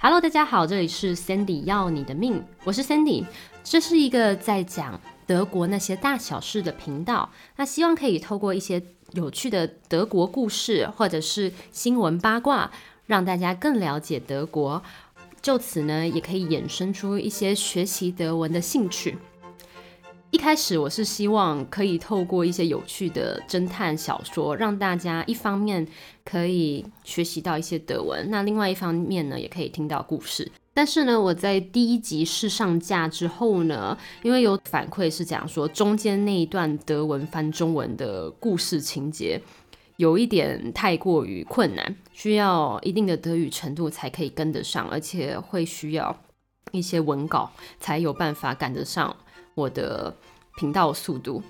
Hello，大家好，这里是 Sandy 要你的命，我是 Sandy，这是一个在讲德国那些大小事的频道。那希望可以透过一些有趣的德国故事，或者是新闻八卦，让大家更了解德国。就此呢，也可以衍生出一些学习德文的兴趣。一开始我是希望可以透过一些有趣的侦探小说，让大家一方面可以学习到一些德文，那另外一方面呢，也可以听到故事。但是呢，我在第一集试上架之后呢，因为有反馈是讲说中间那一段德文翻中文的故事情节有一点太过于困难，需要一定的德语程度才可以跟得上，而且会需要一些文稿才有办法赶得上。我的频道速度，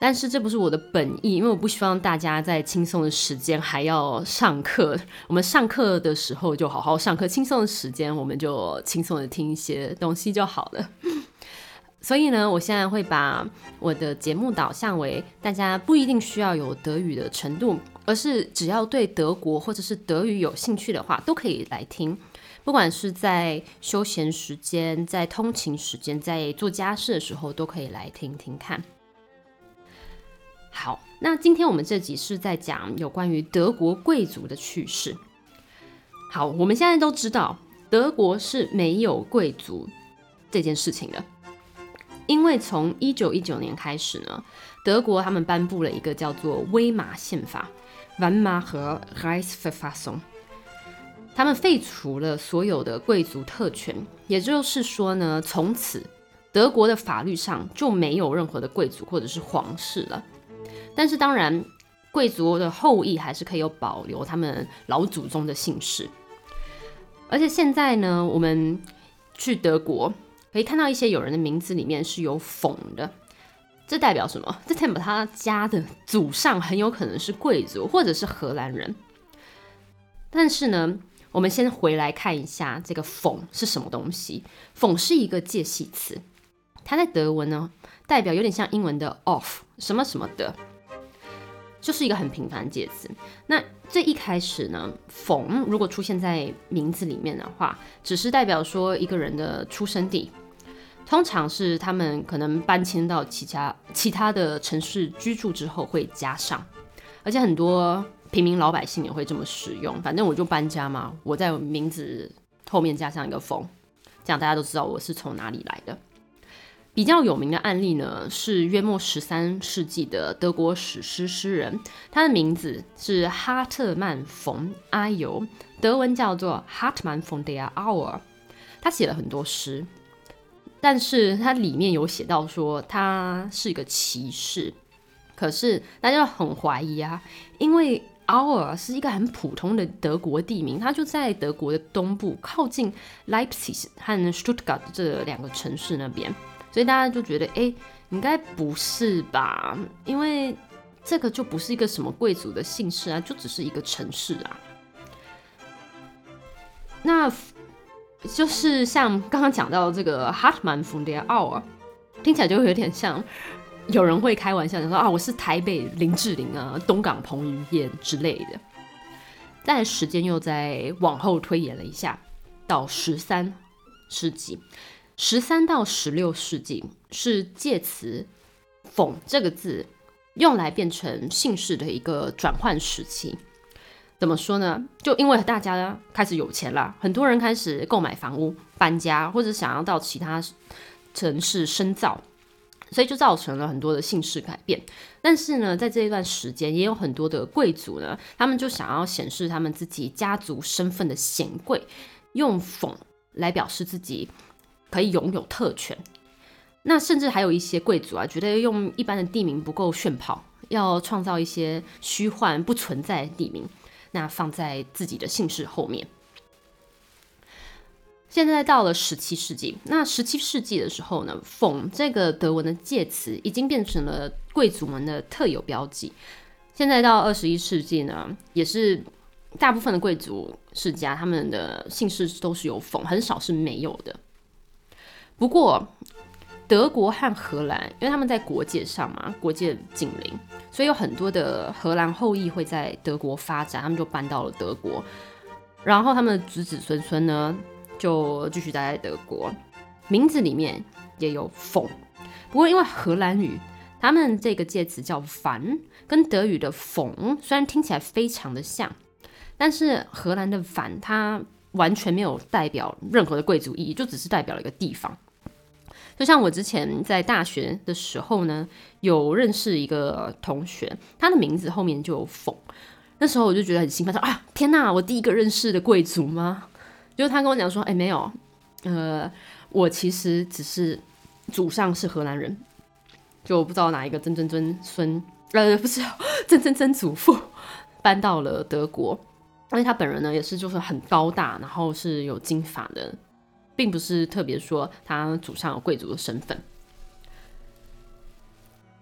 但是这不是我的本意，因为我不希望大家在轻松的时间还要上课。我们上课的时候就好好上课，轻松的时间我们就轻松的听一些东西就好了。所以呢，我现在会把我的节目导向为大家不一定需要有德语的程度，而是只要对德国或者是德语有兴趣的话，都可以来听。不管是在休闲时间、在通勤时间、在做家事的时候，都可以来听听看。好，那今天我们这集是在讲有关于德国贵族的趣事。好，我们现在都知道德国是没有贵族这件事情的，因为从一九一九年开始呢，德国他们颁布了一个叫做《威玛宪法》（Weimar r e i s v e r f a s s u n g。他们废除了所有的贵族特权，也就是说呢，从此德国的法律上就没有任何的贵族或者是皇室了。但是当然，贵族的后裔还是可以有保留他们老祖宗的姓氏。而且现在呢，我们去德国可以看到一些有人的名字里面是有“冯”的，这代表什么？这代表他家的祖上很有可能是贵族或者是荷兰人。但是呢？我们先回来看一下这个“讽”是什么东西。“讽”是一个介系词，它在德文呢代表有点像英文的 “off” 什么什么的，就是一个很平凡介词。那这一开始呢，“讽”如果出现在名字里面的话，只是代表说一个人的出生地，通常是他们可能搬迁到其他其他的城市居住之后会加上，而且很多。平民老百姓也会这么使用，反正我就搬家嘛，我在名字后面加上一个“冯”，这样大家都知道我是从哪里来的。比较有名的案例呢，是约莫十三世纪的德国史诗诗人，他的名字是哈特曼·冯·阿尤，德文叫做 Hartmann von der Auer。他写了很多诗，但是他里面有写到说他是一个骑士，可是大家很怀疑啊，因为。Our 是一个很普通的德国地名，它就在德国的东部，靠近 Leipzig 和 Stuttgart 这两个城市那边，所以大家就觉得，哎，应该不是吧？因为这个就不是一个什么贵族的姓氏啊，就只是一个城市啊。那就是像刚刚讲到这个 Hartmann von der Our，听起来就有点像。有人会开玩笑，说啊，我是台北林志玲啊，东港彭于晏之类的。但时间又在往后推延了一下，到十三世纪，十三到十六世纪是介词“讽”这个字用来变成姓氏的一个转换时期。怎么说呢？就因为大家开始有钱了，很多人开始购买房屋、搬家，或者想要到其他城市深造。所以就造成了很多的姓氏改变，但是呢，在这一段时间，也有很多的贵族呢，他们就想要显示他们自己家族身份的显贵，用“讽”来表示自己可以拥有特权。那甚至还有一些贵族啊，觉得用一般的地名不够炫炮，要创造一些虚幻不存在的地名，那放在自己的姓氏后面。现在到了十七世纪，那十七世纪的时候呢，“讽”这个德文的介词已经变成了贵族们的特有标记。现在到二十一世纪呢，也是大部分的贵族世家他们的姓氏都是有“讽”，很少是没有的。不过，德国和荷兰，因为他们在国界上嘛，国界紧邻，所以有很多的荷兰后裔会在德国发展，他们就搬到了德国。然后他们的子子孙孙呢，就继续待在德国，名字里面也有冯。不过因为荷兰语，他们这个介词叫凡，跟德语的冯虽然听起来非常的像，但是荷兰的凡它完全没有代表任何的贵族意义，就只是代表了一个地方。就像我之前在大学的时候呢，有认识一个同学，他的名字后面就有冯。那时候我就觉得很兴奋，说啊，天哪，我第一个认识的贵族吗？就是他跟我讲说，哎，没有，呃，我其实只是祖上是荷兰人，就不知道哪一个曾曾曾孙，呃，不是 曾曾曾祖父 搬到了德国，而且他本人呢也是就是很高大，然后是有金发的，并不是特别说他祖上有贵族的身份。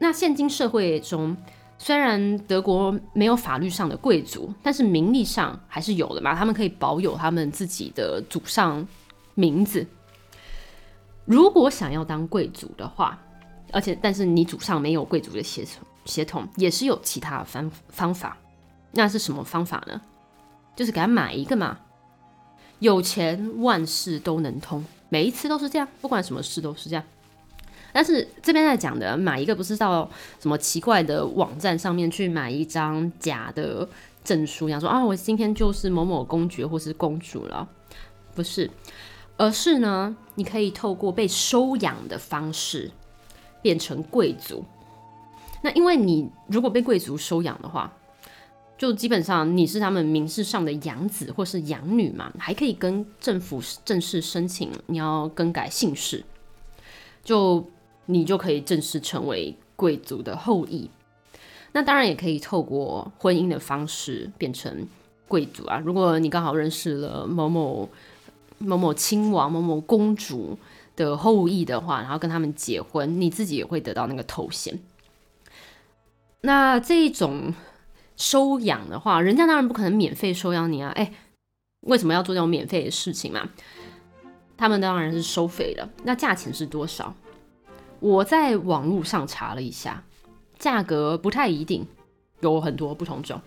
那现今社会中。虽然德国没有法律上的贵族，但是名利上还是有的嘛。他们可以保有他们自己的祖上名字。如果想要当贵族的话，而且但是你祖上没有贵族的血统，血统也是有其他方方法。那是什么方法呢？就是给他买一个嘛。有钱万事都能通，每一次都是这样，不管什么事都是这样。但是这边在讲的买一个不是到什么奇怪的网站上面去买一张假的证书，想说啊，我今天就是某某公爵或是公主了，不是，而是呢，你可以透过被收养的方式变成贵族。那因为你如果被贵族收养的话，就基本上你是他们名字上的养子或是养女嘛，还可以跟政府正式申请你要更改姓氏，就。你就可以正式成为贵族的后裔，那当然也可以透过婚姻的方式变成贵族啊。如果你刚好认识了某某某某亲王、某某公主的后裔的话，然后跟他们结婚，你自己也会得到那个头衔。那这种收养的话，人家当然不可能免费收养你啊！哎，为什么要做这种免费的事情嘛？他们当然是收费的。那价钱是多少？我在网络上查了一下，价格不太一定，有很多不同种，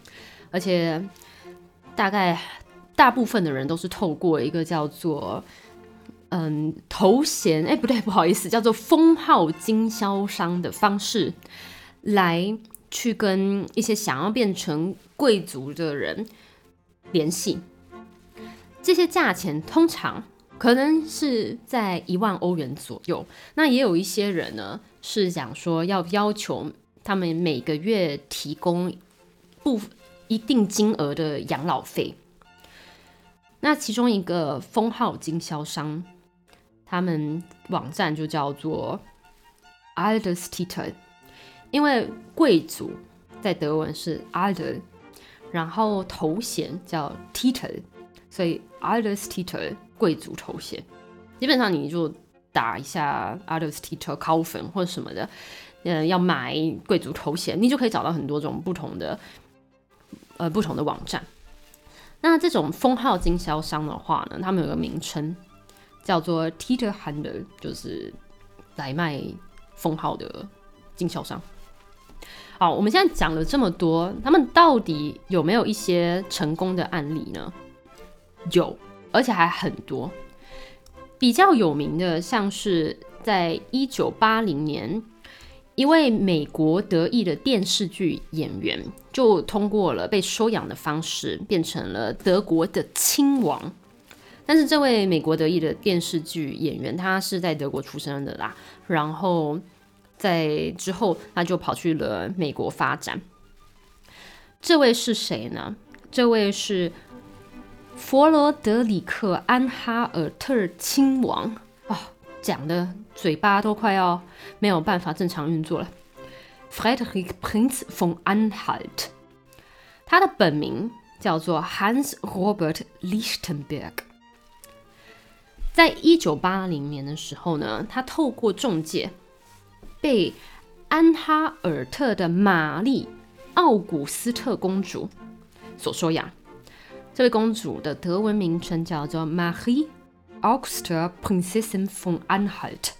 而且大概大部分的人都是透过一个叫做嗯头衔，哎不对，不好意思，叫做封号经销商的方式来去跟一些想要变成贵族的人联系，这些价钱通常。可能是在一万欧元左右。那也有一些人呢，是讲说要要求他们每个月提供不一定金额的养老费。那其中一个封号经销商，他们网站就叫做 a l d e r s t i t e r 因为贵族在德文是 Alder，然后头衔叫 Titel，所以 a l d e r s t i t e r 贵族头衔，基本上你就打一下 Adolf Titel 高粉或者什么的，嗯，要买贵族头衔，你就可以找到很多种不同的呃不同的网站。那这种封号经销商的话呢，他们有个名称叫做 Titel Handel，就是来卖封号的经销商。好，我们现在讲了这么多，他们到底有没有一些成功的案例呢？有。而且还很多，比较有名的，像是在一九八零年，一位美国德裔的电视剧演员，就通过了被收养的方式，变成了德国的亲王。但是这位美国德裔的电视剧演员，他是在德国出生的啦，然后在之后他就跑去了美国发展。这位是谁呢？这位是。佛罗德里克·安哈尔特亲王啊，讲的嘴巴都快要没有办法正常运作了。Friedrich Prinz von Anhalt，他的本名叫做 Hans Robert Lichtenberg。在一九八零年的时候呢，他透过中介被安哈尔特的玛丽·奥古斯特公主所收养。这位公主的德文名称叫做 Marie Augusta Prinzessin von Anhalt。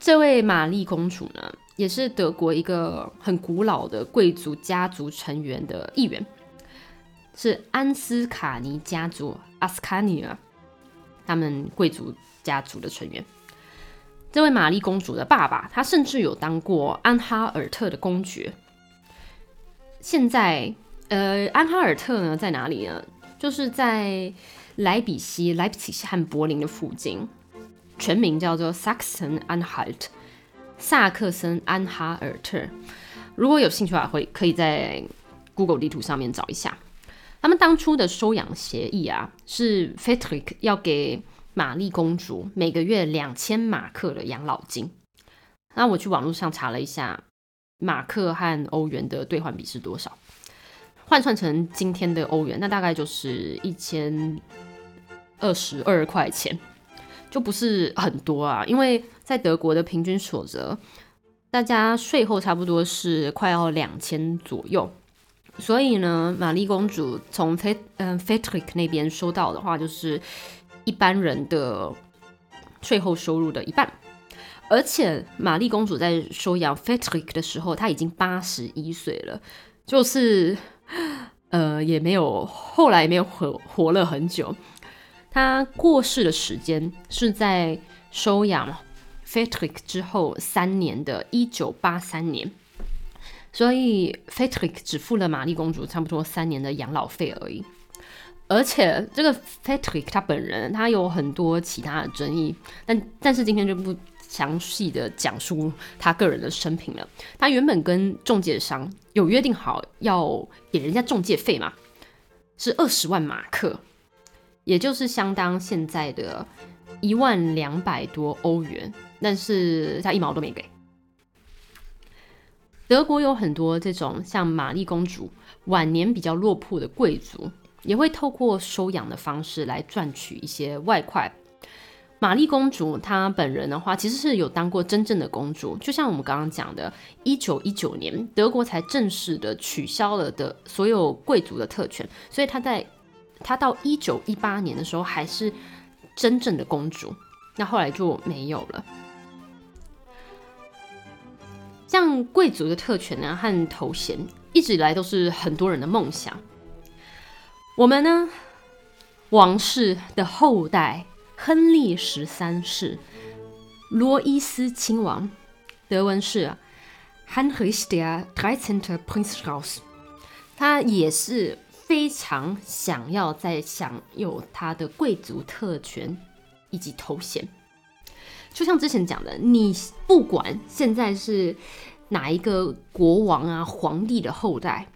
这位玛丽公主呢，也是德国一个很古老的贵族家族成员的一员。是安斯卡尼家族 （Ascania） 他们贵族家族的成员。这位玛丽公主的爸爸，他甚至有当过安哈尔特的公爵。现在，呃，安哈尔特呢在哪里呢？就是在莱比锡、莱比锡和柏林的附近，全名叫做 Saxon-Anhalt，萨克森安哈尔特。如果有兴趣的话，会可以在 Google 地图上面找一下。他们当初的收养协议啊，是 Frederick 要给玛丽公主每个月两千马克的养老金。那我去网络上查了一下，马克和欧元的兑换比是多少？换算成今天的欧元，那大概就是一千二十二块钱，就不是很多啊。因为在德国的平均所得，大家税后差不多是快要两千左右。所以呢，玛丽公主从菲嗯 f e t r i c 那边收到的话，就是一般人的税后收入的一半。而且玛丽公主在收养 f e t r i c 的时候，她已经八十一岁了，就是。呃，也没有，后来也没有活活了很久。他过世的时间是在收养 Frederick 之后三年的一九八三年，所以 Frederick 只付了玛丽公主差不多三年的养老费而已。而且这个 Frederick 他本人他有很多其他的争议，但但是今天就不。详细的讲述他个人的生平了。他原本跟中介商有约定好要给人家中介费嘛，是二十万马克，也就是相当现在的一万两百多欧元，但是他一毛都没给。德国有很多这种像玛丽公主晚年比较落魄的贵族，也会透过收养的方式来赚取一些外快。玛丽公主她本人的话，其实是有当过真正的公主。就像我们刚刚讲的，一九一九年德国才正式的取消了的所有贵族的特权，所以她在她到一九一八年的时候还是真正的公主。那后来就没有了。像贵族的特权呢和头衔，一直以来都是很多人的梦想。我们呢，王室的后代。亨利十三世，罗伊斯亲王，德文是 Heinrich der dreizehnte Prinz，他也是非常想要在享有他的贵族特权以及头衔。就像之前讲的，你不管现在是哪一个国王啊、皇帝的后代，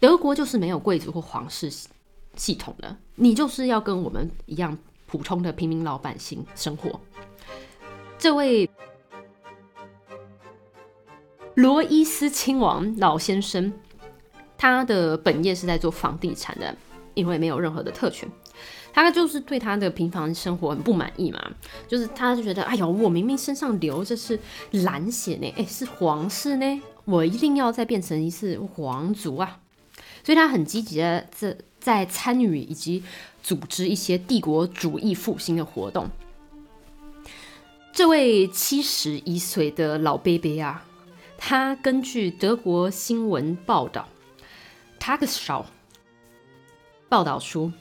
德国就是没有贵族或皇室系统的，你就是要跟我们一样。普通的平民老百姓生活。这位罗伊斯亲王老先生，他的本业是在做房地产的，因为没有任何的特权，他就是对他的平凡生活很不满意嘛。就是他就觉得，哎呦，我明明身上流着是蓝血呢，哎，是皇室呢，我一定要再变成一次皇族啊！所以他很积极的在在参与以及。组织一些帝国主义复兴的活动。这位七十一岁的老贝贝啊，他根据德国新闻报道《Tagesschau》报道出，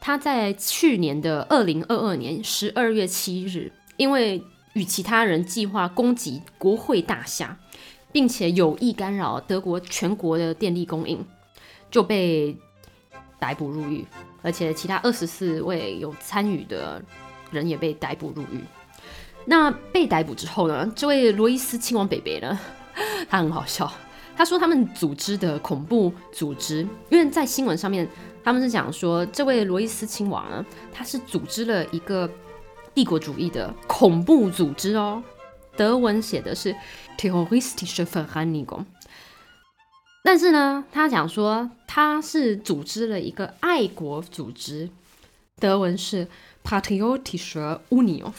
他在去年的二零二二年十二月七日，因为与其他人计划攻击国会大厦，并且有意干扰德国全国的电力供应，就被逮捕入狱。而且其他二十四位有参与的人也被逮捕入狱。那被逮捕之后呢？这位罗伊斯亲王北北呢？他很好笑。他说他们组织的恐怖组织，因为在新闻上面他们是讲说，这位罗伊斯亲王呢，他是组织了一个帝国主义的恐怖组织哦。德文写的是 terroristische Vereinigung。但是呢，他讲说他是组织了一个爱国组织，德文是 Patriotische Union。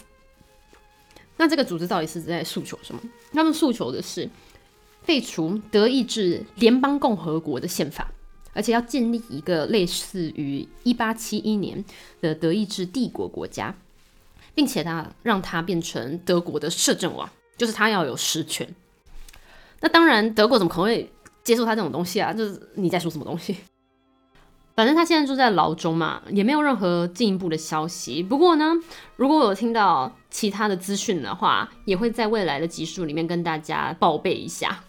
那这个组织到底是在诉求什么？他们诉求的是废除德意志联邦共和国的宪法，而且要建立一个类似于一八七一年的德意志帝国国家，并且他让它变成德国的摄政王，就是他要有实权。那当然，德国怎么可能会？接受他这种东西啊，就是你在说什么东西？反正他现在就在牢中嘛，也没有任何进一步的消息。不过呢，如果我有听到其他的资讯的话，也会在未来的集数里面跟大家报备一下。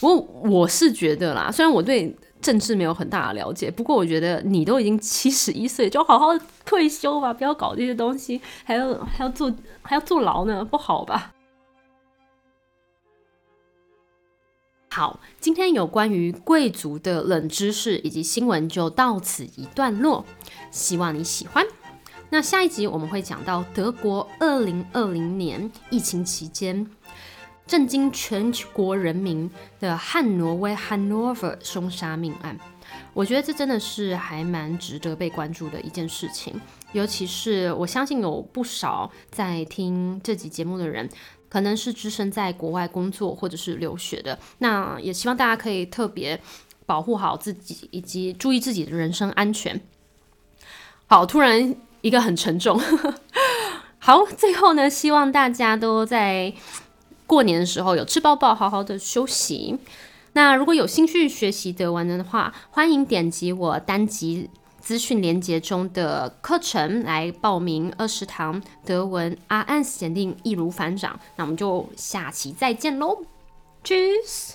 不过我是觉得啦，虽然我对政治没有很大的了解，不过我觉得你都已经七十一岁，就好好退休吧，不要搞这些东西，还要还要坐还要坐牢呢，不好吧？好，今天有关于贵族的冷知识以及新闻就到此一段落，希望你喜欢。那下一集我们会讲到德国二零二零年疫情期间震惊全国人民的汉挪威 Hanover 凶杀命案。我觉得这真的是还蛮值得被关注的一件事情，尤其是我相信有不少在听这集节目的人。可能是只身在国外工作或者是留学的，那也希望大家可以特别保护好自己，以及注意自己的人身安全。好，突然一个很沉重。好，最后呢，希望大家都在过年的时候有吃饱饱，好好的休息。那如果有兴趣学习德文的话，欢迎点击我单集。资讯连接中的课程来报名二十堂德文 R N 检定易如反掌，那我们就下期再见喽，Cheers。